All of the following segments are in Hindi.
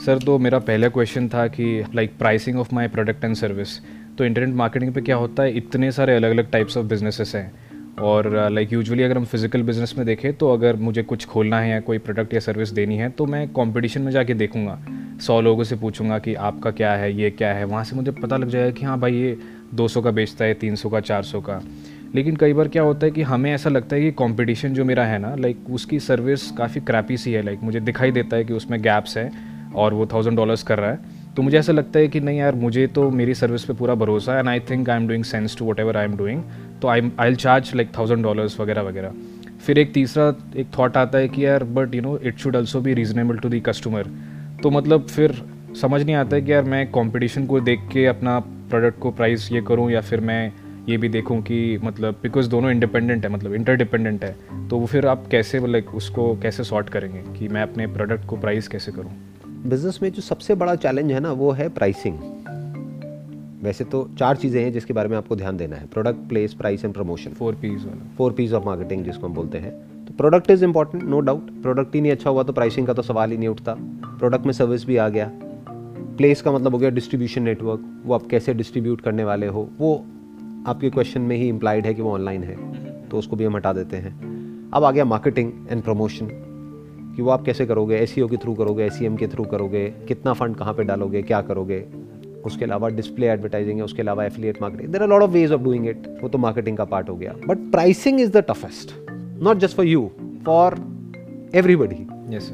सर तो मेरा पहला क्वेश्चन था कि like pricing of my product and service तो इंटरनेट मार्केटिंग पे क्या होता है? इतने सारे अलग अलग टाइप्स ऑफ़ बिजनेसेस हैं। और लाइक uh, यूजुअली अगर हम फ़िज़िकल बिज़नेस में देखें तो अगर मुझे कुछ खोलना है या कोई प्रोडक्ट या सर्विस देनी है तो मैं कंपटीशन में जाके देखूँगा। सौ लोगों से पूछूँगा कि आपका क्या है ये क्या है? वहाँ से मुझे पता लग जाएगा कि हाँ भाई ये 200 का बेचता है 300 का 400 का। लेकिन कई बार क्या होता है कि हमें ऐसा लगता है कि कंपटीशन जो मेरा है ना लाइक उसकी सर्विस काफ़ी क्रैपी सी है। लाइक मुझे दिखाई देता है कि उसमें गैप्स है। और वो थाउज़ेंड डॉलर्स कर रहा है। तो मुझे ऐसा लगता है कि नहीं यार, मुझे तो मेरी सर्विस पे पूरा भरोसा है and I think I am doing sense to whatever I am doing तो I I charge like thousand dollars वगैरह वगैरह। फिर एक तीसरा, एक थॉट आता है कि यार but you know it should also be reasonable to the customer तो मतलब फिर समझ नहीं आता है कि यार, मैं कंपटीशन को देख के अपना प्रोडक्ट को प्राइस ये करूँ या फिर मैं ये भी देखूँ कि मतलब बिकॉज़ दोनों इंडिपेंडेंट है मतलब इंटरडिपेंडेंट है। तो वो फिर आप कैसे लाइक उसको कैसे सॉर्ट करेंगे कि मैं अपने प्रोडक्ट को प्राइस कैसे करूँ? बिज़नेस में जो सबसे बड़ा चैलेंज है ना वो है प्राइसिंग वैसे तो चार चीज़ें हैं जिसके बारे में आपको ध्यान देना है. Product place price and promotion four Ps four Ps of marketing जिसको हम बोलते हैं. तो product is important no doubt product ही नहीं अच्छा हुआ तो प्राइसिंग का तो सवाल ही नहीं उठता. प्रोडक्ट में सर्विस भी आ गया. प्लेस का मतलब हो गया डिस्ट्रीब्यूशन नेटवर्क वो आप कैसे डिस्ट्रीब्यूट करने वाले हो? वो आपके क्वेश्चन में ही इम्प्लाइड है कि वो ऑनलाइन है. तो उसको भी हम हटा देते हैं. अब आ गया मार्केटिंग एंड प्रमोशन कि वो आप कैसे करोगे? एस के थ्रू करोगे? एस के थ्रू करोगे? कितना फंड कहाँ पे डालोगे? क्या करोगे? उसके अलावा डिस्प्ले एडवर्टाइजिंग है उसके अलावा affiliate marketing there are lot of ways of doing it वो तो मार्केटिंग का पार्ट हो गया। But pricing is the toughest not just for you for everybody yes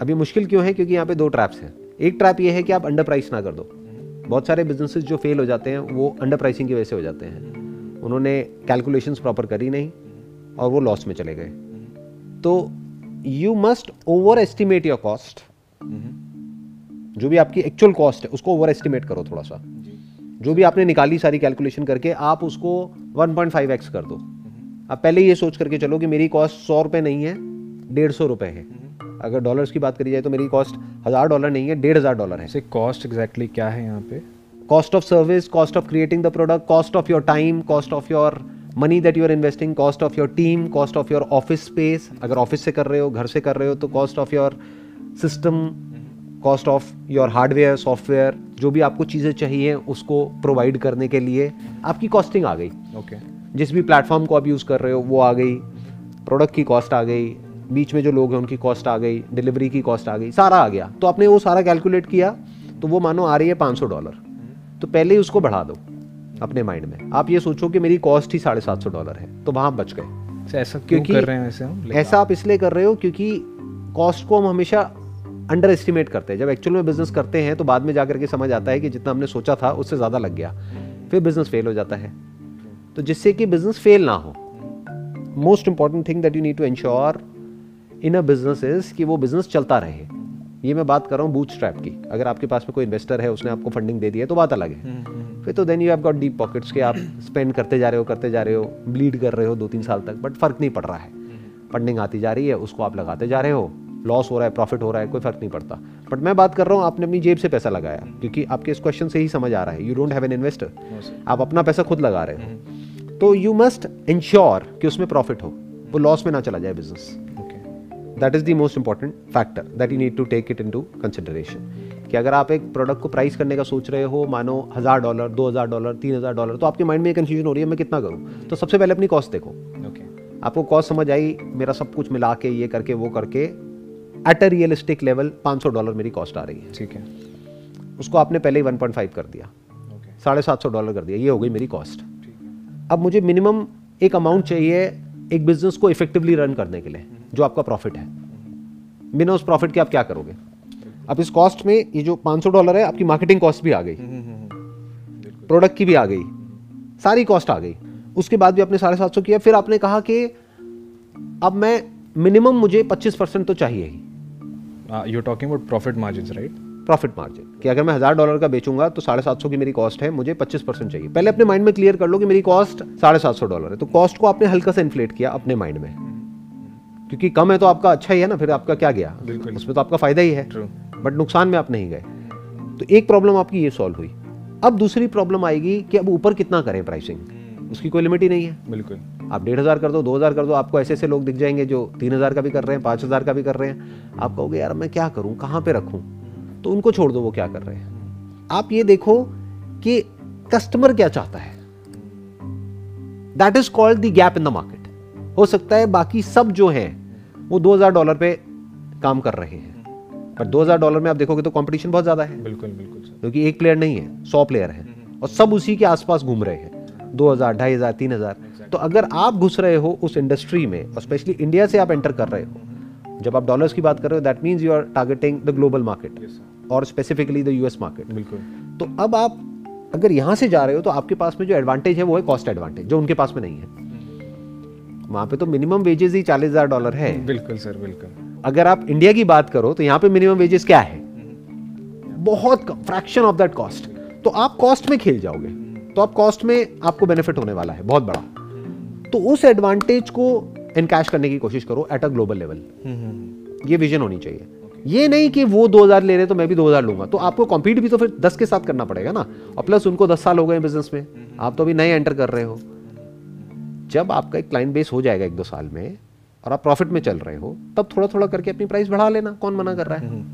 अभी मुश्किल क्यों है? क्योंकि यहाँ पे दो ट्रैप्स हैं। एक ट्रैप ये है कि आप अंडर प्राइस ना कर दो। बहुत सारे बिजनेसेस जो फेल हो जाते हैं वो अंडर प्राइसिंग की वजह से हो जाते हैं। उन्होंने कैलकुलेशंस प्रॉपर करी नहीं और वो लॉस में चले गए। तो you must overestimate your cost जो भी आपकी एक्चुअल कॉस्ट है उसको ओवर एस्टिमेट करो थोड़ा सा जो भी आपने निकाली सारी कैलकुलेशन करके आप उसको 1.5x कर दो। आप पहले ये सोच करके चलो कि मेरी कॉस्ट सौ रुपये नहीं है डेढ़ सौ रुपये है। अगर डॉलर्स की बात करी जाए तो मेरी कॉस्ट हज़ार डॉलर नहीं है डेढ़ हज़ार डॉलर है। कॉस्ट एग्जैक्टली क्या है यहाँ पे? Cost of service cost of creating the product cost of your time cost of your money that you are investing cost of your team cost of your office space अगर ऑफ़िस से कर रहे हो घर से कर रहे हो तो cost of your system cost of your hardware software जो भी आपको चीज़ें चाहिए उसको प्रोवाइड करने के लिए आपकी कॉस्टिंग आ गई। Okay okay. जिस भी प्लेटफॉर्म को आप यूज़ कर रहे हो वो आ गई। प्रोडक्ट की कॉस्ट आ गई। बीच में जो लोग हैं उनकी कॉस्ट आ गई। डिलीवरी की कॉस्ट आ गई। सारा आ गया। तो आपने वो सारा कैलकुलेट किया तो वो मानो आ रही है पाँच सौ डॉलर तो पहले ही उसको बढ़ा दो। अपने माइंड में। आप ये सोचो कि मेरी कॉस्ट ही साढ़े सात सौ डॉलर है तो वहाँ बच गए। ऐसा क्यों कर रहे हैं वैसे हम? ऐसा आप इसलिए कर रहे हो क्योंकि कॉस्ट को हम हमेशा अंडर एस्टिमेट करते हैं। जब एक्चुअल में बिज़नेस करते हैं तो बाद में जाकर के समझ आता है कि जितना हमने सोचा था उससे ज़्यादा लग गया। फिर बिज़नेस फेल हो जाता है। तो जिससे कि बिज़नेस फेल ना हो most important thing that you need to ensure in a business is कि वो बिज़नेस चलता रहे। ये मैं बात कर रहा हूँ बूथ स्ट्रैप की। अगर आपके पास में कोई इन्वेस्टर है उसने आपको फंडिंग दे दी है तो बात अलग है। हम्म, हम्म, हम्म। फिर तो then you have got deep pockets के आप स्पेंड करते जा रहे हो करते जा रहे हो ब्लीड कर रहे हो दो तीन साल तक बट फ़र्क नहीं पड़ रहा है। फंडिंग आती जा रही है उसको आप लगाते जा रहे हो। लॉस हो रहा है प्रॉफिट हो रहा है कोई फ़र्क नहीं पड़ता। बट मैं बात कर रहा हूँ आपने अपनी जेब से पैसा लगाया। क्योंकि आपके इस क्वेश्चन से ही समझ आ रहा है। You don't have an investor आप अपना पैसा खुद लगा रहे हो। तो यू मस्ट इंश्योर कि उसमें प्रॉफिट हो। वो लॉस में ना चला जाए business that is the most important factor that you need to take it into consideration कि अगर आप एक प्रोडक्ट को प्राइस करने का सोच रहे हो मानो हज़ार डॉलर दो हज़ार डॉलर तीन हज़ार डॉलर तो आपके माइंड में कन्फ्यूज़न हो रही है मैं कितना करूँ? तो सबसे पहले अपनी कॉस्ट देखो। Okay. आपको कॉस्ट समझ आई मेरा सब कुछ मिला के ये करके वो करके एट अ रियलिस्टिक लेवल पाँच डॉलर मेरी कॉस्ट आ रही है। ठीक है। उसको आपने पहले ही वन कर दिया। साढ़े सात सौ डॉलर कर दिया। ये हो गई मेरी कॉस्ट अब मुझे मिनिमम एक अमाउंट चाहिए एक बिज़नेस को इफेक्टिवली रन करने के लिए जो आपका प्रॉफिट है। बिना उस प्रॉफिट के आप क्या करोगे? अब इस कॉस्ट में ये जो 500 डॉलर है आपकी मार्केटिंग कॉस्ट भी आ गई। प्रोडक्ट की भी आ गई। सारी कॉस्ट आ गई। उसके बाद भी आपने साढ़े सात सौ किया। फिर आपने कहा कि अब मैं मिनिमम मुझे 25 परसेंट तो चाहिए ही। You talking about profit margin right profit margin कि अगर मैं हज़ार डॉलर का बेचूँगा तो साढ़े सात सौ की मेरी कॉस्ट है मुझे पच्चीस परसेंट चाहिए। पहले अपने माइंड में क्लियर कर लो कि मेरी कॉस्ट साढ़े सात सौ डॉलर है। तो कॉस्ट को आपने हल्का सा इन्फ्लेट किया अपने माइंड में। क्योंकि कम है तो आपका अच्छा ही है ना फिर आपका क्या गया? उसमें तो आपका फ़ायदा ही है। बट नुकसान में आप नहीं गए। तो एक प्रॉब्लम आपकी ये सॉल्व हुई। अब दूसरी प्रॉब्लम आएगी कि अब ऊपर कितना करें प्राइसिंग हम्म। उसकी कोई लिमिट ही नहीं है। बिल्कुल। आप डेढ़ हज़ार कर दो दो हज़ार कर दो आपको ऐसे ऐसे लोग दिख जाएँगे जो तीन हज़ार का भी कर रहे हैं पाँच हज़ार का भी कर रहे हैं। आप कहोगे यार मैं क्या करूँ? कहाँ पे रखूँ? तो उनको छोड़ दो वो क्या कर रहे हैं। आप ये देखो कि कस्टमर क्या चाहता है। That is called the gap in the market हो सकता है बाकी सब जो है वो 2000 डॉलर पे काम कर रहे हैं। पर 2000 डॉलर में आप देखोगे तो कंपटीशन बहुत ज़्यादा है। बिल्कुल बिल्कुल क्योंकि एक प्लेयर नहीं है सौ प्लेयर है और सब उसी के आसपास घूम रहे हैं। दो हज़ार ढाई हज़ार तीन हज़ार। तो अगर आप घुस रहे हो उस इंडस्ट्री में और स्पेशली इंडिया से आप एंटर कर रहे हो जब आप डॉलर्स की बात कर रहे हो that means you are targeting the global market और स्पेसिफिकली द यूएस मार्केट बिल्कुल। तो अब आप अगर यहाँ से जा रहे हो तो आपके पास में जो एडवांटेज है वो है कॉस्ट एडवांटेज जो उनके पास में नहीं है। वहाँ पे तो मिनिमम वेजेस ही चालीस हज़ार डॉलर है। बिल्कुल सर बिल्कुल। अगर आप इंडिया की बात करो तो यहाँ पे मिनिमम वेजेस क्या है? बहुत फ्रैक्शन ऑफ़ दैट कॉस्ट तो आप कॉस्ट में खेल जाओगे तो आप कॉस्ट में आपको बेनिफिट होने वाला है बहुत बड़ा। तो उस एडवांटेज को इनकैश करने की कोशिश करो एट अ ग्लोबल लेवल ये विजन होनी चाहिए। ये नहीं कि वो 2000 ले रहे तो मैं भी 2000 लूँगा। तो आपको कॉम्पीट भी तो फिर 10 के साथ करना पड़ेगा ना। और प्लस उनको 10 साल हो गए बिज़नेस में। आप तो अभी नए एंटर कर रहे हो। जब आपका एक क्लाइंट बेस हो जाएगा एक दो साल में और आप प्रॉफिट में चल रहे हो तब थोड़ा थोड़ा करके अपनी प्राइस बढ़ा लेना कौन मना कर रहा है?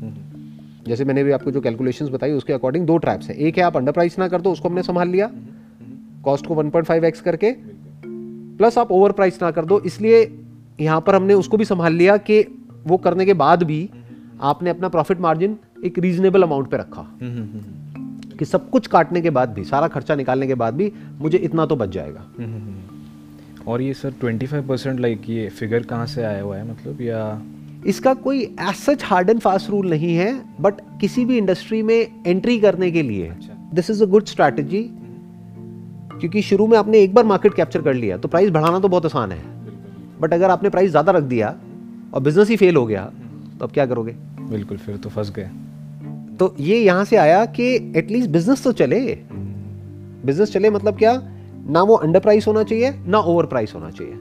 जैसे मैंने भी आपको जो कैलकुलेशंस बताई उसके अकॉर्डिंग दो ट्रैप्स है। एक है आप अंडर प्राइस ना कर दो उसको हमने संभाल लिया। कॉस्ट को 1.5x करके। प्लस आप ओवर प्राइस ना कर दो इसलिए यहाँ पर हमने उसको भी संभाल लिया कि वो करने के बाद भी आपने अपना प्रॉफिट मार्जिन एक रीजनेबल अमाउंट पे रखा। कि सब कुछ काटने के बाद भी सारा खर्चा निकालने के बाद भी मुझे इतना तो बच जाएगा। और ये सर 25 परसेंट लाइक ये फिगर कहाँ से आया हुआ है मतलब या इसका कोई as such hard and fast rule नहीं है बट किसी भी इंडस्ट्री में एंट्री करने के लिए this is a good strategy क्योंकि शुरू में आपने एक बार मार्केट कैप्चर कर लिया तो प्राइस बढ़ाना तो बहुत आसान है। बट अगर आपने प्राइस ज़्यादा रख दिया और बिज़नेस ही फेल हो गया तो अब क्या करोगे? बिल्कुल फिर तो फंस गए। तो ये यहाँ से आया कि एटलीस्ट बिज़नेस तो चले। बिज़नेस चले मतलब क्या? ना वो अंडर प्राइस होना चाहिए ना ओवर प्राइस होना चाहिए।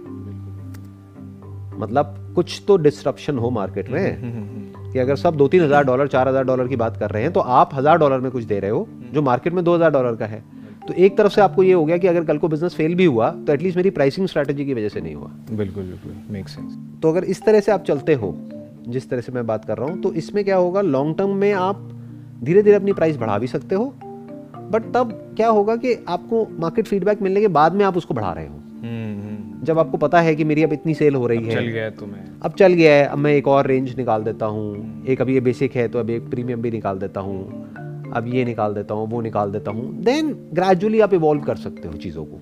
मतलब कुछ तो डिस्ट्रप्शन हो मार्केट में कि अगर सब दो तीन हज़ार डॉलर चार हज़ार डॉलर की बात कर रहे हैं तो आप हज़ार डॉलर में कुछ दे रहे हो जो मार्केट में दो हज़ार डॉलर का है। तो एक तरफ़ से आपको ये हो गया कि अगर कल को बिज़नेस फेल भी हुआ तो एटलीस्ट मेरी प्राइसिंग स्ट्रैटेजी की वजह से नहीं हुआ। बिल्कुल बिल्कुल मेक सेंस तो अगर इस तरह से आप चलते हो जिस तरह से मैं बात कर रहा हूँ तो इसमें क्या होगा लॉन्ग टर्म में आप धीरे धीरे अपनी प्राइस बढ़ा भी सकते हो बट तब क्या होगा कि आपको मार्केट फीडबैक मिलने के बाद में आप उसको बढ़ा रहे हो। जब आपको पता है कि मेरी अब इतनी सेल हो रही अब है। चल गया तो मैं अब चल गया है अब मैं एक और रेंज निकाल देता हूँ। एक अब ये बेसिक है तो अब एक प्रीमियम भी निकाल देता हूँ। अब ये निकाल देता हूँ वो निकाल देता हूँ। देन ग्रेजुअली आप इवॉल्व कर सकते हो चीज़ों को।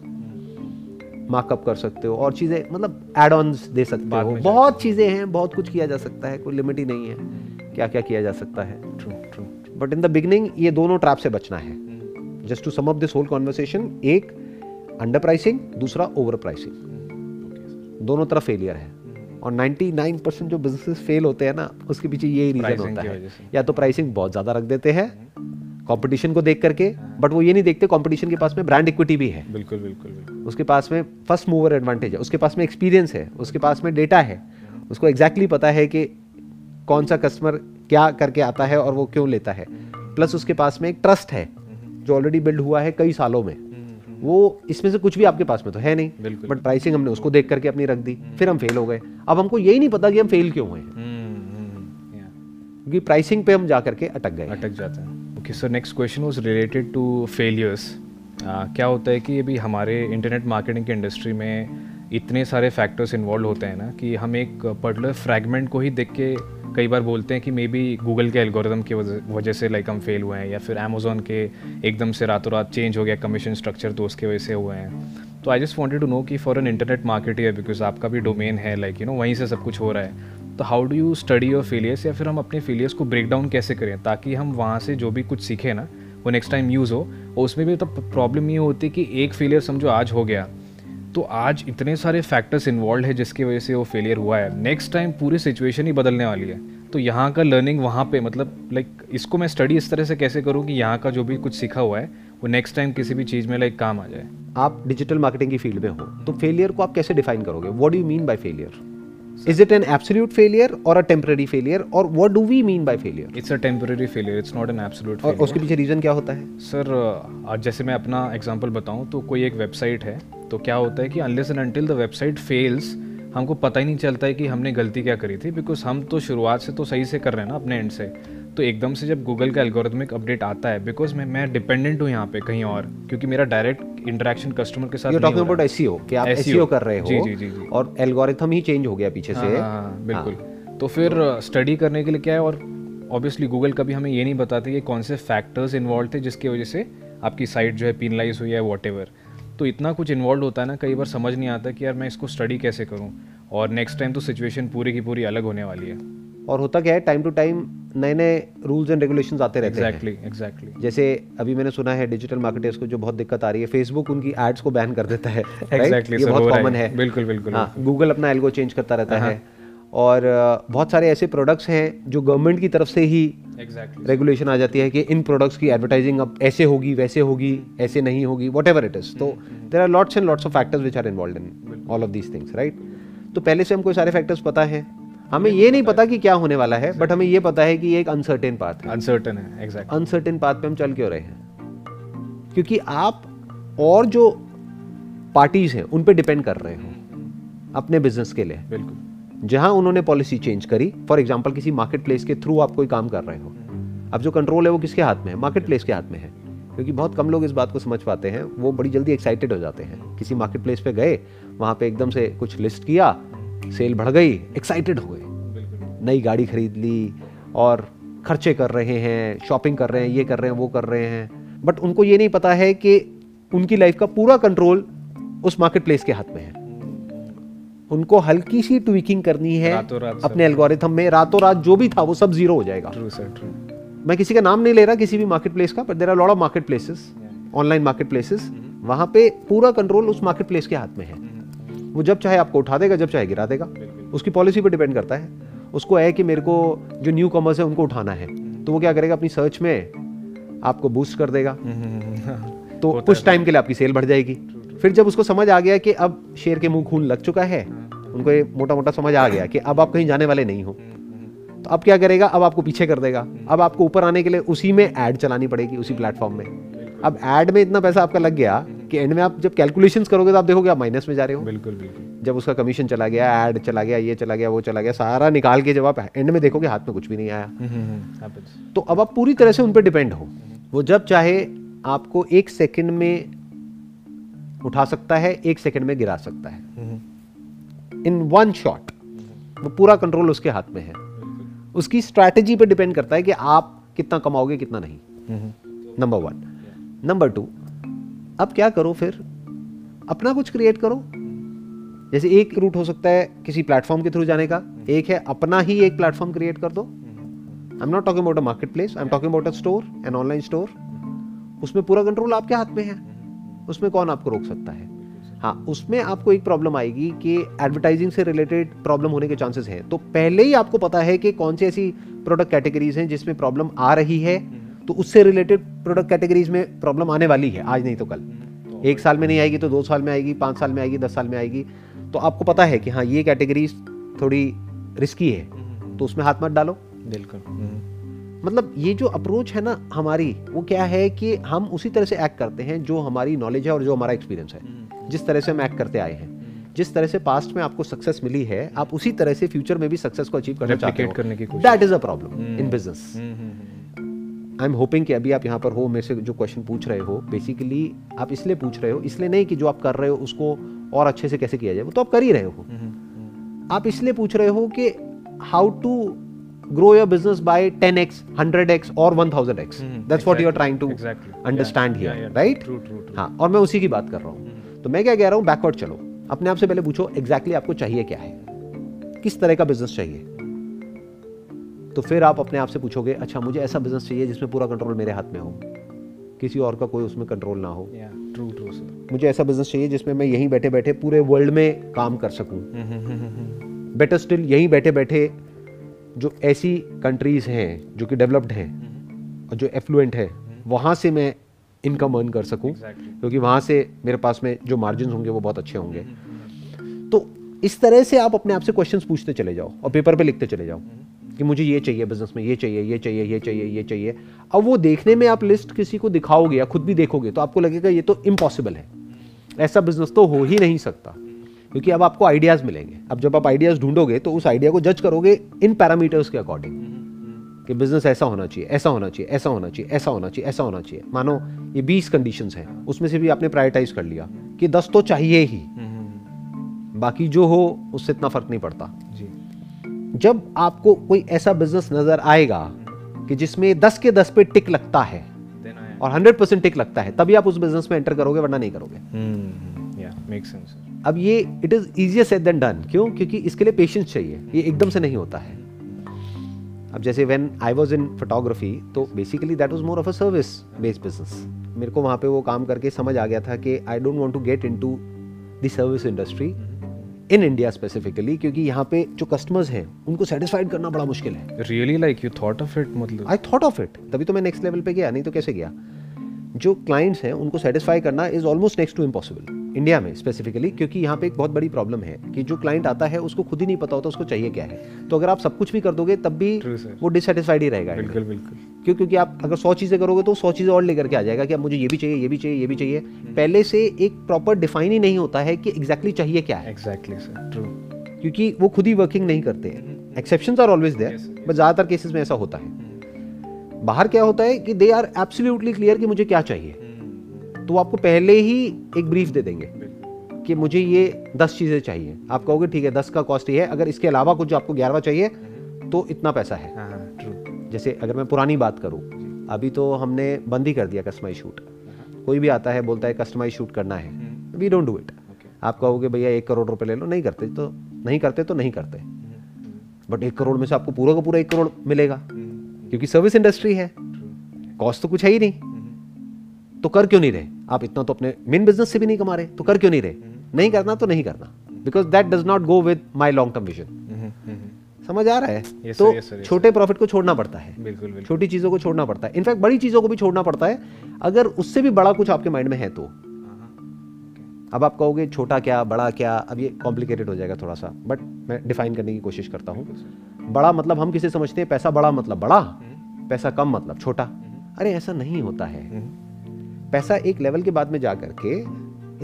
मार्कअप कर सकते हो और चीज़ें मतलब एड ऑन्स दे सकते हो। बहुत चीज़ें हैं बहुत कुछ किया जा सकता है कोई लिमिट ही नहीं है। क्या क्या किया जा सकता है। True true but in the beginning ये दोनों ट्रैप से बचना है। Just to sum up this whole conversation एक अंडर प्राइसिंग दूसरा ओवर प्राइसिंग दोनों तरफ़ फेलियर है। और 99% जो बिजनेसेस फेल होते हैं ना उसके पीछे यही रीजन होता है। या तो प्राइसिंग बहुत ज़्यादा रख देते हैं कंपटीशन को देख करके बट वो ये नहीं देखते कंपटीशन के पास में ब्रांड इक्विटी भी है। बिल्कुल बिल्कुल बिल्कुल। उसके पास में फ़र्स्ट मूवर एडवांटेज है उसके पास में एक्सपीरियंस है उसके पास में डेटा है। उसको एग्जैक्टली exactly पता है कि कौन सा कस्टमर क्या करके आता है और वो क्यों लेता है। प्लस उसके पास में एक ट्रस्ट है। जो ऑलरेडी बिल्ड हुआ है कई सालों में। वो इसमें से कुछ भी आपके पास में तो है नहीं। बट प्राइसिंग हमने उसको देख करके अपनी रख दी फिर हम फेल हो गए। अब हमको यही नहीं पता कि हम फेल क्यों हुए हैं। क्योंकि प्राइसिंग पे हम जा करके अटक गए। अटक जाते हैं। Okay sir next question was related to failures क्या होता है कि अभी हमारे इंटरनेट मार्केटिंग की इंडस्ट्री में इतने सारे फैक्टर्स इन्वॉल्व होते हैं ना कि हम एक पर्टिकुलर फ्रैगमेंट को ही देख के कई बार बोलते हैं कि मे बी गूगल के एल्गोरिदम की वजह से लाइक हम फेल हुए हैं या फिर अमेजोन के एकदम से रातों रात चेंज हो गया कमीशन स्ट्रक्चर तो उसके वजह से हुए हैं। तो I just wanted to know कि for an internet marketer because आपका भी डोमेन है लाइक यू नो वहीं से सब कुछ हो रहा है तो how do you study your failures या फिर हम अपने फेलियर्स को ब्रेक डाउन कैसे करें ताकि हम वहाँ से जो भी कुछ सीखें ना, वो नेक्स्ट टाइम यूज़ हो, और उसमें भी तो प्रॉब्लम ये होती है कि एक फेलियर समझो आज हो गया तो आज इतने सारे फैक्टर्स इन्वॉल्व है जिसकी वजह से वो फेलियर हुआ है। नेक्स्ट टाइम पूरी सिचुएशन ही बदलने वाली है। तो यहाँ का लर्निंग वहाँ पे मतलब लाइक इसको मैं स्टडी इस तरह से कैसे करूँ कि यहाँ का जो भी कुछ सीखा हुआ है वो नेक्स्ट टाइम किसी भी चीज़ में लाइक काम आ जाए। आप डिजिटल मार्केटिंग की फ़ील्ड में हो तो फेलियर को आप कैसे डिफाइन करोगे? What do mean by failure is it an absolute failure or a temporary failure or what do we mean by failure it's a temporary failure it's not an absolute और उसके पीछे रीजन क्या होता है? सर आज जैसे मैं अपना एग्जांपल बताऊँ तो कोई एक वेबसाइट है तो क्या होता है कि unless and until the website fails हमको पता ही नहीं चलता है कि हमने गलती क्या करी थी बिकॉज़ हम तो शुरुआत से तो सही से कर रहे हैं ना अपने एंड से। तो एकदम से जब गूगल का एल्गोरिथमिक अपडेट आता है बिकॉज़ मैं मैं डिपेंडेंट हूँ यहाँ पे कहीं और क्योंकि मेरा डायरेक्ट इंटरेक्शन कस्टमर के साथ टॉकिंग अबाउट एसईओ कि आप SEO एसईओ कर रहे हो जी, जी, जी, जी। और एल्गोरिथम ही चेंज हो गया पीछे से। हाँ, हाँ, हाँ, बिल्कुल तो फिर स्टडी करने के लिए क्या है और ऑब्वियसली गूगल कभी हमें ये नहीं बताते कि कौन से फैक्टर्स इन्वॉल्व थे जिसकी वजह से आपकी साइट जो है पीनलाइज हुई है वॉट तो इतना कुछ इन्वॉल्व होता है ना कई बार समझ नहीं आता कि यार मैं इसको स्टडी कैसे करूँ? और नेक्स्ट टाइम तो सिचुएशन पूरी की पूरी अलग होने वाली है। और होता क्या है टाइम टू टाइम नए नए रूल्स एंड रेगुलेशंस आते रहते exactly, हैं। एग्जैक्टली एग्जैक्टली जैसे अभी मैंने सुना है डिजिटल मार्केटर्स को जो बहुत दिक्कत आ रही है फेसबुक उनकी एड्स को बैन कर देता है right? Exactly, ये sir, बहुत कॉमन है। है। बिल्कुल, बिल्कुल, हाँ गूगल अपना एल्गो चेंज करता रहता है। और बहुत सारे ऐसे प्रोडक्ट्स हैं जो गवर्नमेंट की तरफ़ से ही एग्जैक्टली रेगुलेशन आ जाती है कि इन प्रोडक्ट्स की एडवर्टाइजिंग अब ऐसे होगी वैसे होगी ऐसे नहीं होगी वट एवर इट इज़ तो there are lots and lots of factors which are involve in all of these things right तो पहले से हमको सारे फैक्टर्स पता है। हमें ये नहीं पता कि क्या होने वाला है बट हमें ये पता है कि ये एक अनसर्टेन पाथ है। अनसर्टन है एग्जैक्टली अनसर्टेन पाथ पे हम चल क्यों रहे हैं? क्योंकि आप और जो पार्टीज़ हैं उन पे डिपेंड कर रहे हो अपने बिज़नेस के लिए। बिल्कुल। जहाँ उन्होंने पॉलिसी चेंज करी फॉर एग्ज़ाम्पल किसी मार्केट प्लेस के थ्रू आप कोई काम कर रहे हो। अब जो कंट्रोल है वो किसके हाथ में है? मार्केट प्लेस के हाथ में है। क्योंकि बहुत कम लोग इस बात को समझ पाते हैं वो बड़ी जल्दी एक्साइटेड हो जाते हैं। किसी मार्केट प्लेस पे गए वहाँ पे एकदम से कुछ लिस्ट किया सेल बढ़ गई एक्साइटेड हो गए। नई गाड़ी खरीद ली और खर्चे कर रहे हैं शॉपिंग कर रहे हैं ये कर रहे हैं वो कर रहे हैं। बट उनको ये नहीं पता है कि उनकी लाइफ का पूरा कंट्रोल उस मार्केट प्लेस के हाथ में है। उनको हल्की सी ट्विकिंग करनी है रातों रात अपने एल्गोरिथम में। रातों रात जो भी था वो सब ज़ीरो हो जाएगा। ट्रू सर ट्रू मैं किसी का नाम नहीं ले रहा किसी भी मार्केट प्लेस का but there are lot of marketplaces online marketplaces वहाँ पे पूरा कंट्रोल उस मार्केट प्लेस के हाथ में है। वो जब चाहे आपको उठा देगा जब चाहे गिरा देगा। उसकी पॉलिसी पर डिपेंड करता है। उसको है कि मेरे को जो न्यू कॉमर्स है उनको उठाना है। तो वो क्या करेगा? अपनी सर्च में आपको बूस्ट कर देगा। तो कुछ टाइम के लिए आपकी सेल बढ़ जाएगी। फिर जब उसको समझ आ गया कि अब शेर के मुँह खून लग चुका है उनको ये मोटा मोटा समझ आ गया कि अब आप कहीं जाने वाले नहीं हो। तो अब क्या करेगा? अब आपको पीछे कर देगा। अब आपको ऊपर आने के लिए उसी में ऐड चलानी पड़ेगी उसी प्लेटफॉर्म में। अब ऐड में इतना पैसा आपका लग गया कि एंड में आप जब कैलकुलेशंस करोगे तो आप देखोगे आप माइनस में जा रहे हो। बिल्कुल बिल्कुल। जब उसका कमीशन चला गया ऐड चला गया ये चला गया वो चला गया सारा निकाल के जब आप एंड में देखोगे हाथ में कुछ भी नहीं आया। तो अब आप पूरी तरह से उन पर डिपेंड हो। वो जब चाहे आपको एक सेकंड में उठा सकता है, एक सेकंड में गिरा सकता है। इन वन शॉट, वो पूरा कंट्रोल उसके हाथ में है। उसकी स्ट्रैटेजी पे डिपेंड करता है कि आप कितना कमाओगे, कितना नहीं। नंबर वन नंबर टू अब क्या करो फिर? अपना कुछ क्रिएट करो। जैसे एक रूट हो सकता है किसी प्लेटफॉर्म के थ्रू जाने का। एक है अपना ही एक प्लेटफॉर्म क्रिएट कर दो। I am not talking about a marketplace I am talking about a store an online store उसमें पूरा कंट्रोल आपके हाथ में है। उसमें कौन आपको रोक सकता है? हाँ उसमें आपको एक प्रॉब्लम आएगी कि एडवर्टाइजिंग से रिलेटेड प्रॉब्लम होने के चांसेस हैं। तो पहले ही आपको पता है कि कौन सी ऐसी प्रोडक्ट कैटेगरीज हैं जिसमें प्रॉब्लम आ रही है। तो उससे रिलेटेड प्रोडक्ट कैटेगरीज में प्रॉब्लम आने वाली है आज नहीं तो कल। एक साल में नहीं आएगी तो दो साल में आएगी पाँच साल में आएगी दस साल में आएगी। तो आपको पता है कि हाँ ये कैटेगरीज थोड़ी रिस्की है। तो उसमें हाथ मत डालो। बिल्कुल। मतलब ये जो अप्रोच है ना हमारी वो क्या है कि हम उसी तरह से एक्ट करते हैं जो हमारी नॉलेज है और जो हमारा एक्सपीरियंस है। जिस तरह से हम एक्ट करते आए हैं जिस तरह से पास्ट में आपको सक्सेस मिली है आप उसी तरह से फ्यूचर में भी सक्सेस को अचीव करना चाहते हो। करने की that is a problem in business I am hoping कि अभी आप यहाँ पर हो मेरे से जो क्वेश्चन पूछ रहे हो बेसिकली आप इसलिए पूछ रहे हो इसलिए नहीं कि जो आप कर रहे हो उसको और अच्छे से कैसे किया जाए वो तो आप कर ही रहे हो। आप इसलिए पूछ रहे हो कि how to grow your business by 10x 100x or 1000x that's exactly. what you are trying to exactly. understand Yeah, here yeah, yeah. right? True, true, true. हाँ और मैं उसी की बात कर रहा हूँ। तो मैं क्या कह रहा हूँ बैकवर्ड चलो। अपने आप से पहले पूछो एग्जैक्टली exactly आपको चाहिए क्या है? किस तरह का बिज़नेस चाहिए? तो फिर आप अपने आप से पूछोगे अच्छा मुझे ऐसा बिज़नेस चाहिए जिसमें पूरा कंट्रोल मेरे हाथ में हो। किसी और का कोई उसमें कंट्रोल ना हो। Yeah, true, true, sir. मुझे ऐसा बिज़नेस चाहिए जिसमें मैं यहीं बैठे बैठे पूरे वर्ल्ड में काम कर सकूँ। बेटर स्टिल यहीं बैठे बैठे जो ऐसी कंट्रीज़ हैं जो कि डेवलप्ड हैं और जो एफ्लुएंट है वहाँ से मैं इनकम अर्न कर सकूँ Exactly. क्योंकि वहाँ से मेरे पास में जो मार्जिन होंगे वो बहुत अच्छे होंगे। तो इस तरह से आप अपने आप से क्वेश्चन पूछते चले जाओ और पेपर पे लिखते चले जाओ कि मुझे ये चाहिए बिज़नेस में ये चाहिए ये चाहिए ये चाहिए ये चाहिए। अब वो देखने में आप लिस्ट किसी को दिखाओगे या खुद भी देखोगे तो आपको लगेगा ये तो इम्पॉसिबल है। ऐसा बिज़नेस तो हो ही नहीं सकता। क्योंकि अब आपको आइडियाज़ मिलेंगे। अब जब आप आइडियाज़ ढूंढोगे तो उस आइडिया को जज करोगे इन पैरामीटर्स के अकॉर्डिंग कि बिज़नेस ऐसा होना चाहिए ऐसा होना चाहिए ऐसा होना चाहिए ऐसा होना चाहिए ऐसा होना चाहिए। मानो ये बीस कंडीशन हैं उसमें से भी आपने प्रायोरिटाइज कर लिया कि दस तो चाहिए ही। बाकी जो हो उससे इतना फ़र्क नहीं पड़ता। जी। जब आपको कोई ऐसा बिज़नेस नज़र आएगा कि जिसमें दस के दस पे टिक लगता है और हंड्रेड परसेंट टिक लगता है तभी आप उस बिज़नेस में एंटर करोगे वरना नहीं करोगे। हम्म या मेक सेंस अब ये it is easier said than done क्यों? क्योंकि इसके लिए पेशेंस चाहिए। ये एकदम से नहीं होता है। अब जैसे when I was in photography तो basically that was more of a service based business मेरे को वहाँ पे वो काम करके समझ आ गया था कि I don't want to get into the service industry in India specifically क्योंकि यहाँ पे जो कस्टमर्स हैं उनको सेटिस्फाइड करना बड़ा मुश्किल है। Really like you thought of it मतलब? आई थॉट ऑफ़ इट तभी तो मैं नेक्स्ट लेवल पे गया नहीं तो कैसे गया? जो क्लाइंट्स हैं उनको सेटिस्फाई करना is almost next to impossible India में स्पेसिफिकली क्योंकि यहाँ पे एक बहुत बड़ी प्रॉब्लम है कि जो क्लाइंट आता है उसको खुद ही नहीं पता होता उसको चाहिए क्या है। तो अगर आप सब कुछ भी कर दोगे तब भी वो डिससेटिस्फाइड ही रहेगा। बिल्कुल बिल्कुल। क्यों? क्योंकि आप अगर सौ चीज़ें करोगे तो सौ चीज़ें और लेकर के आ जाएगा कि अब मुझे ये भी चाहिए ये भी चाहिए ये भी चाहिए। पहले से एक प्रॉपर डिफाइन ही नहीं होता है कि एग्जैक्टली चाहिए क्या है। एग्जैक्टली सर ट्रू क्योंकि वो खुद ही वर्किंग नहीं करते हैं। Exception are always there but ज़्यादातर केसेस में ऐसा होता है। बाहर क्या होता है कि दे आर एब्सोल्युटली क्लियर कि मुझे क्या चाहिए। तो आपको पहले ही एक ब्रीफ दे देंगे कि मुझे ये दस चीज़ें चाहिए। आप कहोगे ठीक है दस का कॉस्ट ये है। अगर इसके अलावा कुछ आपको ग्यारहवा चाहिए तो इतना पैसा है। हाँ हाँ जैसे अगर मैं पुरानी बात करूँ अभी तो हमने बंद ही कर दिया कस्टमाइज शूट कोई भी आता है बोलता है कस्टमाइज शूट करना है। वी डोंट डू इट आप कहोगे भैया एक करोड़ रुपए ले लो। नहीं करते तो नहीं करते तो नहीं करते। बट एक करोड़ में से आपको पूरा का पूरा एक करोड़ मिलेगा। क्योंकि सर्विस इंडस्ट्री है। कॉस्ट तो कुछ है ही नहीं। तो कर क्यों नहीं रहे? आप इतना तो अपने मेन बिज़नेस से भी नहीं कमा रहे तो कर क्यों नहीं रहे? नहीं करना तो नहीं करना because that does not go with my long term vision समझ आ रहा है? Yes, तो yes, sir, yes, छोटे प्रॉफिट को छोड़ना पड़ता है। बिल्कुल बिल्कुल। छोटी चीज़ों को छोड़ना पड़ता है। इनफैक्ट बड़ी चीज़ों को भी छोड़ना पड़ता है। अगर उससे भी बड़ा कुछ आपके माइंड में है तो। अब आप कहोगे छोटा क्या बड़ा क्या अब ये कॉम्प्लिकेटेड हो जाएगा थोड़ा सा। बट मैं डिफाइन करने की कोशिश करता हूँ। बड़ा मतलब हम किसे समझते हैं? पैसा बड़ा मतलब बड़ा। पैसा कम मतलब छोटा। अरे ऐसा नहीं होता है। पैसा एक लेवल के बाद में जा करके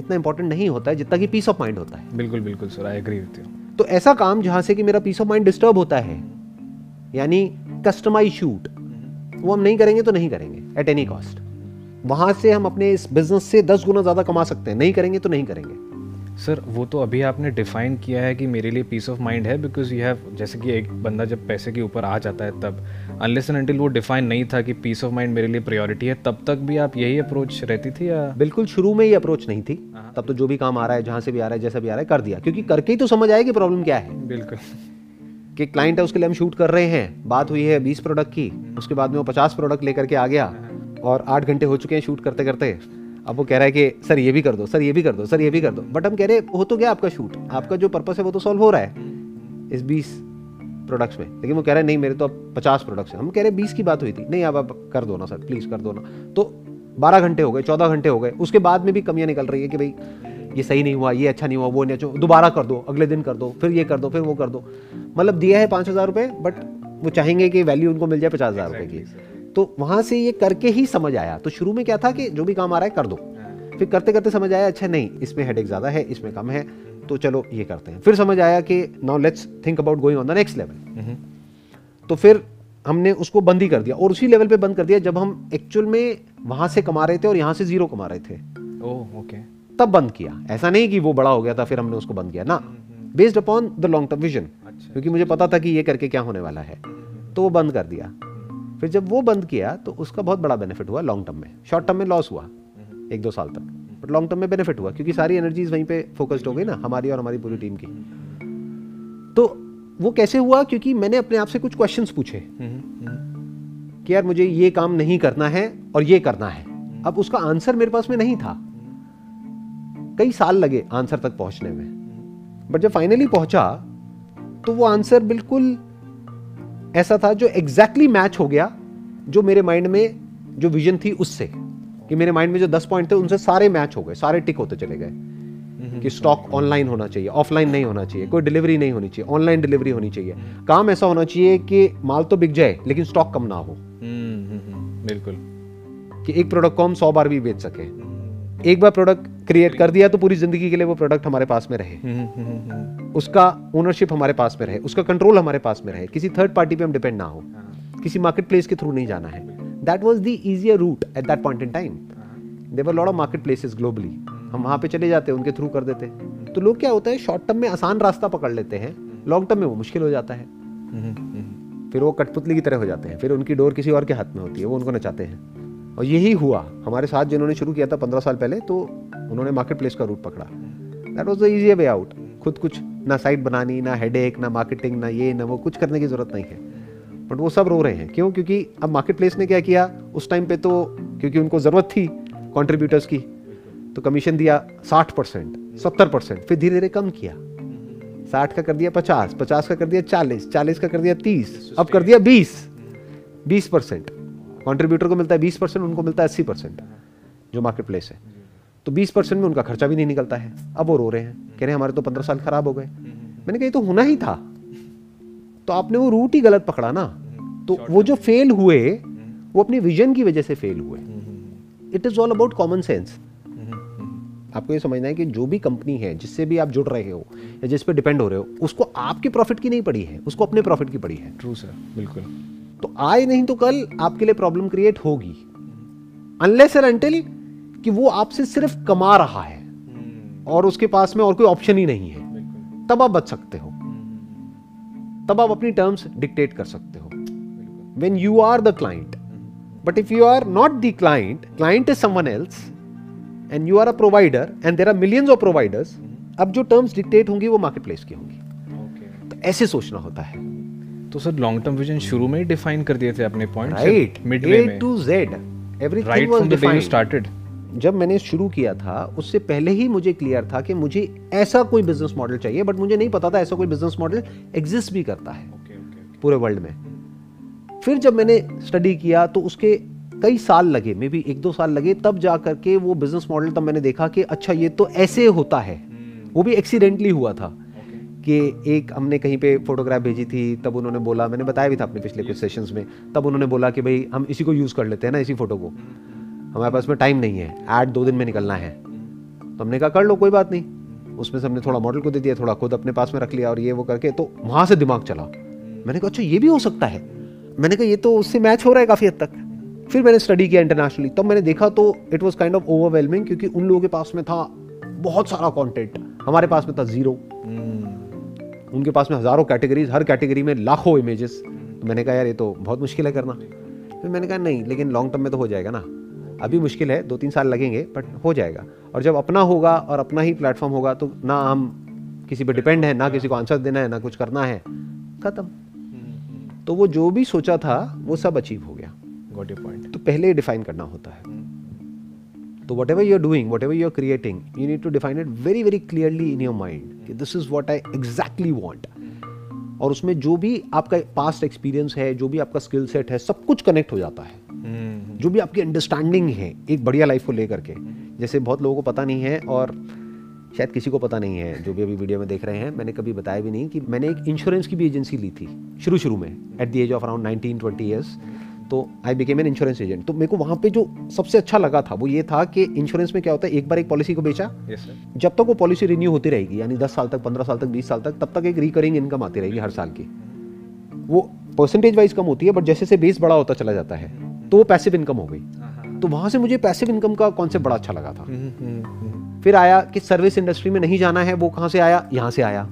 इतना इंपॉर्टेंट नहीं होता है जितना कि पीस ऑफ़ माइंड होता है। बिल्कुल बिल्कुल sir I agree with you तो ऐसा काम जहाँ से कि मेरा पीस ऑफ़ माइंड डिस्टर्ब होता है यानी कस्टमाइज शूट वो हम नहीं करेंगे तो नहीं करेंगे एट एनी कॉस्ट वहाँ से हम अपने इस बिज़नेस से दस गुना ज़्यादा कमा सकते हैं नहीं करेंगे तो नहीं करेंगे। सर वो तो अभी आपने डिफाइन किया है कि मेरे लिए पीस ऑफ़ माइंड है बिकॉज़ यू हैव जैसे कि एक बंदा जब पैसे के ऊपर आ जाता है तब अनलेस एंड अनटिल वो डिफाइन नहीं था कि पीस ऑफ़ माइंड मेरे लिए प्रायोरिटी है तब तक भी आप यही अप्रोच रहती थी या? बिल्कुल शुरू में ये अप्रोच नहीं थी। तब तो जो भी काम आ रहा है जहाँ से भी आ रहा है जैसा भी आ रहा है कर दिया। क्योंकि करके ही तो समझ आया कि प्रॉब्लम क्या है। बिल्कुल। कि क्लाइंट है उसके लिए हम शूट कर रहे हैं। बात हुई है बीस प्रोडक्ट की उसके बाद में वो पचास प्रोडक्ट लेकर के आ गया और आठ घंटे हो चुके हैं शूट करते करते अब वो कह रहा है कि, सर, ये भी कर दो, सर, ये भी कर दो, सर, ये भी कर दो। बट हम कह रहे हैं, हो तो गया आपका शूट आपका जो पर्पस है वो तो सॉल्व हो रहा है इस बीस प्रोडक्ट्स में। लेकिन वो कह रहे हैं, नहीं, मेरे तो अब पचास प्रोडक्ट्स हैं। हम कह रहे हैं, बीस की बात हुई थी। नहीं, अब आप कर दो ना, सर प्लीज़ कर दो ना। तो बारह घंटे हो गए, चौदह घंटे हो गए, उसके बाद में भी कमियाँ निकल रही है कि भाई, ये सही नहीं हुआ, ये अच्छा नहीं हुआ, वो नहीं अच्छा दोबारा कर दो, अगले दिन कर दो, फिर ये कर दो, फिर वो कर दो। मतलब दिया है पाँच हज़ार रुपये बट वो चाहेंगे कि वैल्यू उनको मिल जाए पचास हज़ार रुपये की। तो वहाँ से ये करके ही समझ आया। तो शुरू में क्या था कि जो भी काम आ रहा है कर दो। फिर करते करते समझ आया अच्छा नहीं इसमें हेडेक ज़्यादा है इसमें कम है तो चलो ये करते हैं। फिर समझ आया कि now let's think about going on the next level तो फिर हमने उसको बंद ही कर दिया और उसी लेवल पे बंद कर दिया जब हम एक्चुअल में वहाँ से कमा रहे थे और यहाँ से ज़ीरो कमा रहे थे। Oh okay. तब बंद किया। ऐसा नहीं कि वो बड़ा हो गया था फिर हमने उसको बंद किया। ना। Based upon the long term vision क्योंकि मुझे पता था कि ये करके क्या होने वाला है। तो वो बंद कर दिया। फिर जब वो बंद किया तो उसका बहुत बड़ा बेनिफिट हुआ लॉन्ग टर्म में। शॉर्ट टर्म में लॉस हुआ एक दो साल तक। बट लॉन्ग टर्म में बेनिफिट हुआ क्योंकि सारी एनर्जीज वहीं पे फोकस्ड हो गई ना हमारी और हमारी पूरी टीम की। तो वो कैसे हुआ? क्योंकि मैंने अपने आप से कुछ क्वेश्चन पूछे। कि यार मुझे ये काम नहीं करना है और ये करना है। अब उसका आंसर मेरे पास में नहीं था। कई साल लगे आंसर तक पहुँचने में। बट जब फाइनली पहुँचा तो वो आंसर बिल्कुल ऐसा था जो एग्जैक्टली exactly मैच हो गया जो मेरे माइंड में जो विजन थी उससे कि मेरे माइंड में जो दस पॉइंट थे उनसे सारे मैच हो गए सारे टिक होते चले गए। कि स्टॉक ऑनलाइन होना चाहिए ऑफलाइन नहीं होना चाहिए कोई डिलीवरी नहीं होनी चाहिए ऑनलाइन डिलीवरी होनी चाहिए। काम ऐसा होना चाहिए कि माल तो बिक जाए लेकिन स्टॉक कम ना हो। बिल्कुल। कि एक प्रोडक्ट को हम सौ बार भी बेच सके। एक बार प्रोडक्ट क्रिएट कर दिया तो पूरी ज़िंदगी के लिए वो प्रोडक्ट हमारे पास में रहे। उसका ओनरशिप हमारे पास में रहे उसका कंट्रोल हमारे पास में रहे। किसी थर्ड पार्टी पे हम डिपेंड ना हो। किसी मार्केट प्लेस के थ्रू नहीं जाना है। That was the easier route at that point in time there were lot of marketplaces globally हम वहाँ पे चले जाते हैं उनके थ्रू कर देते। हैं तो लोग क्या होता है शॉर्ट टर्म में आसान रास्ता पकड़ लेते हैं। लॉन्ग टर्म में वो मुश्किल हो जाता है। फिर वो कठपुतली की तरह हो जाते हैं। फिर उनकी डोर किसी और के हाथ में होती है वो उनको नचाते हैं। और यही हुआ। हमारे साथ जिन्होंने शुरू किया था पंद्रह साल पहले तो उन्होंने मार्केट प्लेस का रूट पकड़ा। That was the easy way out खुद कुछ ना साइट बनानी, ना हेड ना मार्केटिंग ना ये, ना वो, कुछ करने की ज़रूरत नहीं है। बट वो सब रो रहे हैं। क्यों? क्योंकि अब मार्केट प्लेस ने क्या किया? उस टाइम पे तो क्योंकि उनको ज़रूरत थी कॉन्ट्रीब्यूटर्स की तो कमीशन दिया साठ परसेंट, सत्तर परसेंट, फिर धीरे धीरे कम किया। साठ का कर दिया पचास पचास का कर दिया चालीस चालीस का कर दिया तीस, अब कर दिया बीस। बीस परसेंट। कॉन्ट्रीब्यूटर को मिलता है बीस परसेंट उनको मिलता है अस्सी परसेंट जो मार्केट प्लेस है। तो बीस परसेंट में उनका खर्चा भी नहीं निकलता है। अब वो रो रहे हैं। कह रहे हैं हमारे तो पंद्रह साल खराब हो गए। मैंने कहा ये तो होना ही था। तो आपने वो रूट ही गलत पकड़ा ना। तो वो जो फेल हुए वो अपनी विजन की वजह से फेल हुए। It is all about common sense आपको ये समझना है कि जो भी कंपनी है जिससे भी आप जुड़ रहे हो या जिस पे डिपेंड हो रहे हो उसको आपके प्रॉफिट की नहीं पड़ी है। उसको अपने प्रॉफिट की पड़ी है। ट्रू सर बिल्कुल। तो आए नहीं तो कल आपके लिए प्रॉब्लम क्रिएट होगी। अनलेस एंड अनटिल कि वो आपसे सिर्फ़ कमा रहा है और उसके पास में और कोई ऑप्शन ही नहीं है। तब आप बच सकते हो। तब आप अपनी टर्म्स डिक्टेट कर सकते हो। When you are the client but if you are not the client client is someone else and you are a provider and there are millions of providers अब जो टर्म्स डिक्टेट होंगी वो मार्केट प्लेस की होंगी। Okay. तो ऐसे सोचना होता है। तो सर लॉन्ग टर्म विजन शुरू में ही डिफाइन कर दिए थे अपने पॉइंट राइट मिड ए में। To Z everything was defined started जब मैंने शुरू किया था उससे पहले ही मुझे क्लियर था कि मुझे ऐसा कोई बिज़नेस मॉडल चाहिए बट मुझे नहीं पता था ऐसा कोई बिज़नेस मॉडल एग्जिस्ट भी करता है ओके ओके पूरे वर्ल्ड में। फिर जब मैंने स्टडी किया तो उसके कई साल लगे मे बी एक दो साल लगे तब जा करके वो बिज़नेस मॉडल तब मैंने देखा कि अच्छा ये तो ऐसे होता है। वो भी एक्सीडेंटली हुआ था। कि एक हमने कहीं पे फोटोग्राफ भेजी थी तब उन्होंने बोला मैंने बताया भी था अपने पिछले कुछ सेशंस में तब उन्होंने बोला कि भाई हम इसी को यूज़ कर लेते हैं ना इसी फ़ोटो को। हमारे पास में टाइम नहीं है ऐड दो दिन में निकलना है। तो हमने कहा कर लो कोई बात नहीं। उसमें से हमने थोड़ा मॉडल को दे दिया थोड़ा खुद अपने पास में रख लिया और ये वो करके तो वहाँ से दिमाग चला। मैंने कहा अच्छा ये भी हो सकता है। मैंने कहा ये तो उससे मैच हो रहा है काफ़ी हद तक। फिर मैंने स्टडी किया इंटरनेशनली तब मैंने देखा तो it was kind of overwhelming क्योंकि उन लोगों के पास में था बहुत सारा कॉन्टेंट हमारे पास में था ज़ीरो उनके पास में हज़ारों कैटेगरीज हर कैटेगरी में लाखों इमेजेस तो मैंने कहा यार ये तो बहुत मुश्किल है करना। फिर मैंने कहा नहीं लेकिन लॉन्ग टर्म में तो हो जाएगा ना। अभी मुश्किल है दो तीन साल लगेंगे बट हो जाएगा। और जब अपना होगा और अपना ही प्लेटफॉर्म होगा तो ना हम किसी पे डिपेंड है ना किसी को आंसर देना है ना कुछ करना है। खत्म। तो वो जो भी सोचा था वो सब अचीव हो गया। गॉट पॉइंट तो पहले डिफाइन करना होता है। तो whatever you are doing whatever you are creating you need to define it very very clearly in your mind कि this is what I exactly want और उसमें जो भी आपका पास्ट एक्सपीरियंस है जो भी आपका स्किल सेट है सब कुछ कनेक्ट हो जाता है। जो भी आपकी अंडरस्टैंडिंग है एक बढ़िया लाइफ को लेकर के। जैसे बहुत लोगों को पता नहीं है और शायद किसी को पता नहीं है जो भी अभी वीडियो में देख रहे हैं। मैंने कभी बताया भी नहीं कि मैंने एक इंश्योरेंस की भी एजेंसी ली थी शुरू शुरू में at the age of around nineteen twenty years तो I became an insurance agent तो मेरे को वहाँ पे जो सबसे अच्छा लगा था वो ये था कि इंश्योरेंस में क्या होता है एक बार एक पॉलिसी को बेचा। सर जब तक वो पॉलिसी रिन्यू होती रहेगी यानी दस साल तक पंद्रह साल तक बीस साल तक तब तक एक रिकरिंग इनकम आती रहेगी हर साल की। वो परसेंटेज वाइज कम होती है बट जैसे जैसे बेस बड़ा होता चला जाता है तो वो पैसिव इनकम हो गई। तो वहाँ से मुझे पैसिव इनकम का कॉन्सेप्ट बड़ा अच्छा लगा था। फिर आया कि सर्विस इंडस्ट्री में नहीं जाना है वो कहाँ से आया? यहाँ से आया।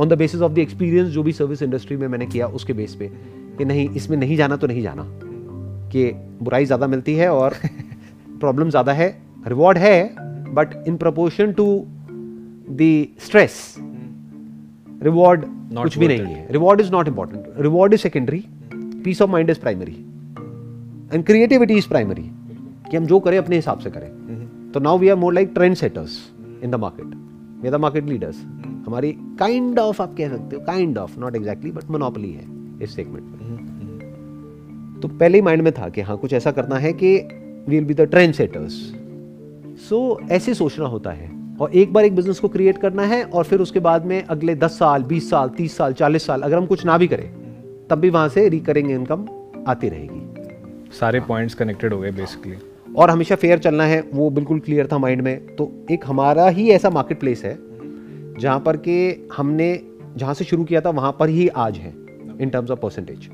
On the basis of the experience जो भी सर्विस इंडस्ट्री में मैंने किया उसके बेस पे। कि नहीं इसमें नहीं जाना तो नहीं जाना। कि बुराई ज़्यादा मिलती है और प्रॉब्लम ज़्यादा है रिवॉर्ड है but in proportion to the stress reward कुछ भी नहीं है। Reward is not important reward is secondary peace of mind is primary and creativity is primary कि हम जो करें अपने हिसाब से करें। तो now we are more like trend setters in the market we are the market leaders हमारी काइंड ऑफ़ आप कह सकते हो kind of not exactly but monopoly है इस सेगमेंट में। तो पहले ही माइंड में था कि हाँ कुछ ऐसा करना है कि we will be the trend setters so ऐसे सोचना होता है। और एक बार एक बिज़नेस को क्रिएट करना है और फिर उसके बाद में अगले 10 साल 20 साल 30 साल 40 साल अगर हम कुछ ना भी करें तब भी वहाँ से रिकरिंग इनकम आती रहेगी। सारे पॉइंट्स कनेक्टेड हो गए बेसिकली और हमेशा फेयर चलना है वो बिल्कुल क्लियर था माइंड में। तो एक हमारा ही ऐसा मार्केट प्लेस है जहाँ पर के हमने जहाँ से शुरू किया था वहाँ पर ही आज है इन टर्म्स ऑफ़ परसेंटेज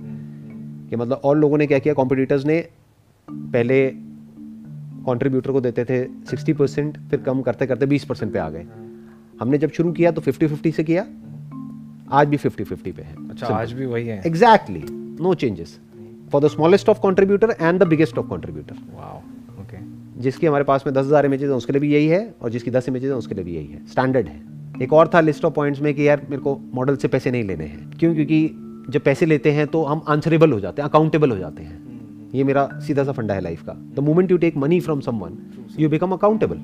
कि मतलब और लोगों ने क्या किया? कॉम्पिटिटर्स ने पहले कॉन्ट्रीब्यूटर को देते थे 60 परसेंट फिर कम करते करते 20 परसेंट पे आ गए। हमने जब शुरू किया तो 50 50 से किया। आज भी 50 50 पे है। अच्छा आज भी वही है। Exactly no changes for the smallest of contributor and the biggest of contributor wow okay जिसकी हमारे पास में दस हज़ार इमेजेस हैं उसके लिए भी यही है और जिसकी दस इमेजेस हैं उसके लिए भी यही है। स्टैंडर्ड है। एक और था लिस्ट ऑफ़ पॉइंट्स में कि यार मेरे को मॉडल से पैसे नहीं लेने हैं। क्यों? क्योंकि जब पैसे लेते हैं तो हम आंसरेबल हो जाते हैं अकाउंटेबल हो जाते हैं। ये मेरा सीधा सा फंडा है लाइफ का। The moment you take money from someone you become accountable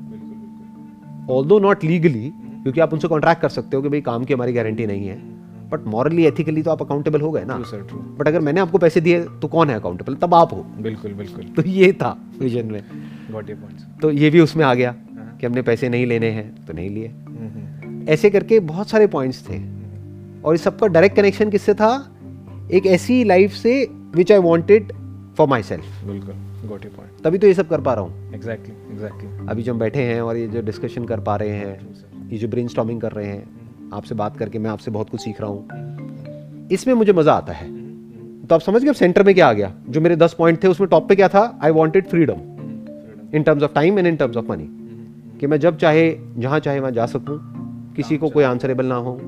although not legally क्योंकि आप उनसे कॉन्ट्रैक्ट कर सकते हो कि भाई काम की हमारी गारंटी नहीं है बट मॉरली एथिकली तो आप अकाउंटेबल हो गए ना। बट अगर मैंने आपको पैसे दिए तो कौन है अकाउंटेबल तब आप हो। बिल्कुल बिल्कुल। तो ये था विजन में। तो ये भी उसमें आ गया कि हमने पैसे नहीं लेने हैं तो नहीं लिए। ऐसे करके बहुत सारे पॉइंट्स थे। और इस सबका डायरेक्ट कनेक्शन किससे था? एक ऐसी लाइफ से which I wanted for myself बिल्कुल गॉट योर पॉइंट तभी तो ये सब कर पा रहा हूँ। एग्जैक्टली एग्जैक्टली अभी जो हम बैठे हैं और ये जो डिस्कशन कर पा रहे हैं ये जो ब्रेन कर रहे हैं आपसे बात करके मैं आपसे बहुत कुछ सीख रहा हूँ। इसमें मुझे मज़ा आता है। तो आप समझ गए सेंटर में क्या आ गया? जो मेरे दस पॉइंट थे उसमें टॉप पे क्या था? I wanted freedom in terms of time and in terms of money कि मैं जब चाहे जहाँ चाहे वहाँ जा सकूँ। किसी को कोई आंसरेबल ना हो।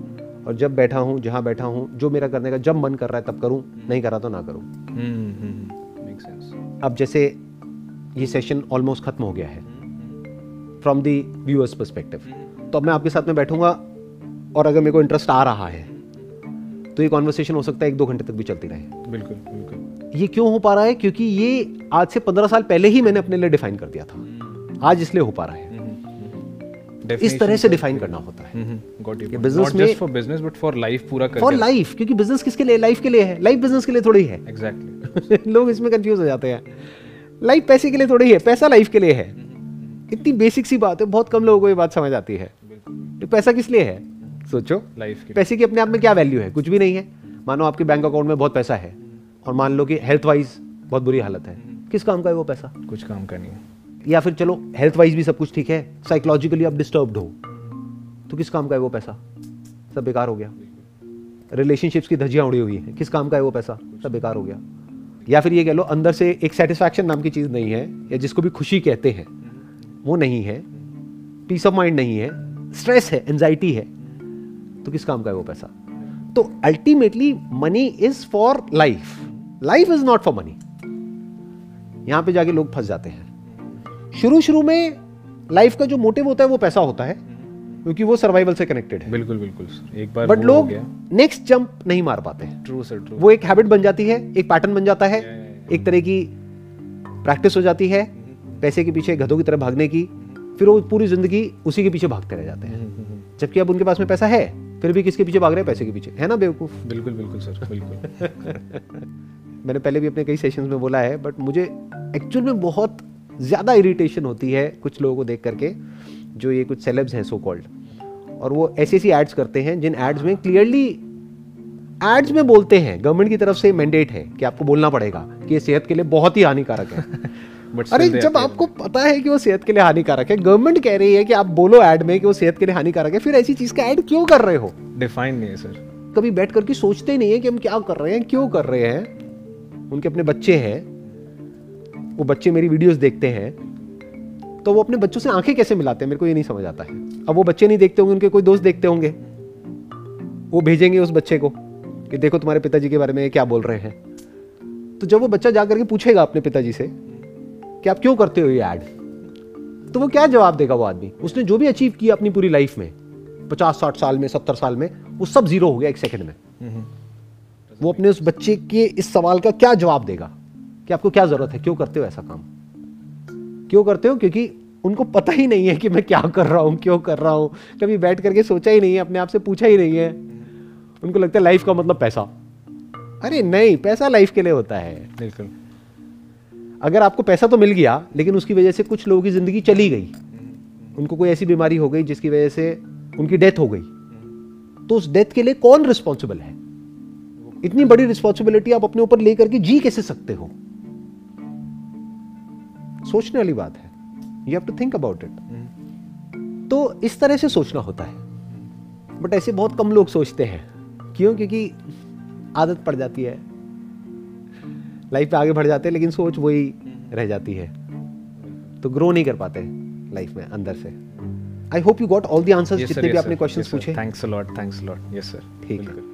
और जब बैठा हूँ जहाँ बैठा हूँ जो मेरा करने का जब मन कर रहा है तब करूँ नहीं कर रहा तो ना करूँ। अब जैसे ये सेशन ऑलमोस्ट खत्म हो गया है। फ्रॉम दी व्यूअर्स परस्पेक्टिव तो अब मैं आपके साथ में बैठूँगा और अगर मेरे को इंटरेस्ट आ रहा है तो ये कॉन्वर्सेशन हो सकता है एक दो घंटे तक भी चलती रहे। बिल्कुल बिल्कुल। ये क्यों हो पा रहा है? क्योंकि ये आज से पंद्रह साल पहले ही मैंने अपने लिए डिफाइन कर दिया था। आज इसलिए हो पा रहा है। इस तरह से डिफाइन करना होता है। गॉट ये योर business बिज़नेस में- for business but for life पूरा फॉर लाइफ क्योंकि बिज़नेस किसके लिए? लाइफ के लिए है। लाइफ बिज़नेस के लिए थोड़ी है। एग्जैक्टली लोग इसमें कंफ्यूज हो जाते हैं। लाइफ पैसे के लिए थोड़ी है। पैसा लाइफ के लिए है। इतनी बेसिक सी बात है। बहुत कम लोगों को ये बात समझ आती है। तो पैसा किस लिए है? सोचो। लाइफ पैसे की अपने आप में क्या वैल्यू है? कुछ भी नहीं है। मानो आपके बैंक अकाउंट में बहुत पैसा है। और मान लो कि हेल्थ वाइज बहुत बुरी हालत है। किस काम का है वो पैसा? कुछ काम का नहीं है। या फिर चलो हेल्थ वाइज भी सब कुछ ठीक है साइकोलॉजिकली आप डिस्टर्ब्ड हो तो किस काम का है वो पैसा? सब बेकार हो गया। रिलेशनशिप्स की धज्जियाँ उड़ी हुई हैं, किस काम का है वो पैसा? सब बेकार हो गया। या फिर ये कह लो, अंदर से एक सेटिस्फैक्शन नाम की चीज़ नहीं है, या जिसको भी खुशी कहते हैं, वो नहीं है पीस ऑफ़ माइंड नहीं है स्ट्रेस है एंजाइटी है तो किस काम का है वो पैसा? तो ultimately money is for life life is not for money यहाँ पे जाके लोग फंस जाते हैं। शुरू शुरू में लाइफ का जो मोटिव होता है वो पैसा होता है क्योंकि वो सर्वाइवल से कनेक्टेड है। बिल्कुल बिल्कुल. एक बार बट लोग नेक्स्ट जंप नहीं मार पाते हैं। ट्रू सर ट्रू वो एक हैबिट बन जाती है एक पैटर्न बन जाता है एक तरह की प्रैक्टिस हो जाती है पैसे के पीछे गधों की तरह भागने की फिर वो पूरी ज़िंदगी उसी के पीछे भागते रह जाते हैं। जबकि अब उनके पास में पैसा है फिर भी किसके पीछे भाग रहे हैं? पैसे के पीछे। है ना बेवकूफ़? बिल्कुल बिल्कुल सर बिल्कुल. मैंने पहले भी अपने कई सेशंस में बोला है बट मुझे एक्चुअल में बहुत ज़्यादा इरिटेशन होती है कुछ लोगों को देख करके जो ये कुछ सेलेब्स हैं सो कॉल्ड और वो ऐसी ऐसी एड्स करते हैं जिन एड्स में क्लियरली एड्स में बोलते हैं गवर्नमेंट की तरफ़ से मैंडेट है कि आपको बोलना पड़ेगा कि ये सेहत के लिए बहुत ही हानिकारक है। अरे जब आपको पता है कि वो सेहत के लिए हानिकारक है गवर्नमेंट कह रही है कि आप बोलो एड में कि वो सेहत के लिए हानिकारक है फिर ऐसी चीज़ का ऐड क्यों कर रहे हो? डिफाइन नहीं है सर कभी बैठ करके सोचते नहीं है कि हम क्या कर रहे हैं क्यों कर रहे हैं। उनके अपने बच्चे हैं वो बच्चे मेरी वीडियोस देखते हैं तो वो अपने बच्चों से आँखें कैसे मिलाते हैं? मेरे को ये नहीं समझ आता है। अब वो बच्चे नहीं देखते होंगे उनके कोई दोस्त देखते होंगे। वो भेजेंगे उस बच्चे को कि देखो तुम्हारे पिताजी के बारे में ये क्या बोल रहे हैं। तो जब वो बच्चा जा करके पूछेगा अपने पिताजी से कि आप क्यों करते हो ये ऐड तो वो क्या जवाब देगा वो आदमी? उसने जो भी अचीव किया अपनी पूरी लाइफ में पचास साठ साल में सत्तर साल में वो सब ज़ीरो हो गया एक सेकंड में। वो अपने उस बच्चे के इस सवाल का क्या जवाब देगा? कि आपको क्या ज़रूरत है? क्यों करते हो ऐसा काम? क्यों करते हो? क्योंकि उनको पता ही नहीं है कि मैं क्या कर रहा हूँ क्यों कर रहा हूँ। कभी बैठ करके सोचा ही नहीं है अपने आप से पूछा ही नहीं है। उनको लगता है लाइफ का मतलब पैसा। अरे नहीं पैसा लाइफ के लिए होता है। बिल्कुल। अगर आपको पैसा तो मिल गया लेकिन उसकी वजह से कुछ लोगों की ज़िंदगी चली गई। उनको कोई ऐसी बीमारी हो गई जिसकी वजह से उनकी डेथ हो गई। तो उस डेथ के लिए कौन रिस्पॉन्सिबल है? इतनी बड़ी रिस्पॉन्सिबिलिटी आप अपने ऊपर लेकर के जी कैसे सकते हो? सोचने वाली बात है। You have to think about it तो इस तरह से सोचना होता है। बट ऐसे बहुत कम लोग सोचते हैं। क्यों? क्योंकि आदत पड़ जाती है। लाइफ पे आगे बढ़ जाते हैं लेकिन सोच वही रह जाती है। तो ग्रो नहीं कर पाते लाइफ में अंदर से। I hope you got all the answers जितने भी आपने क्वेश्चंस पूछे। Thanks a lot thanks a lot yes sir ठीक है।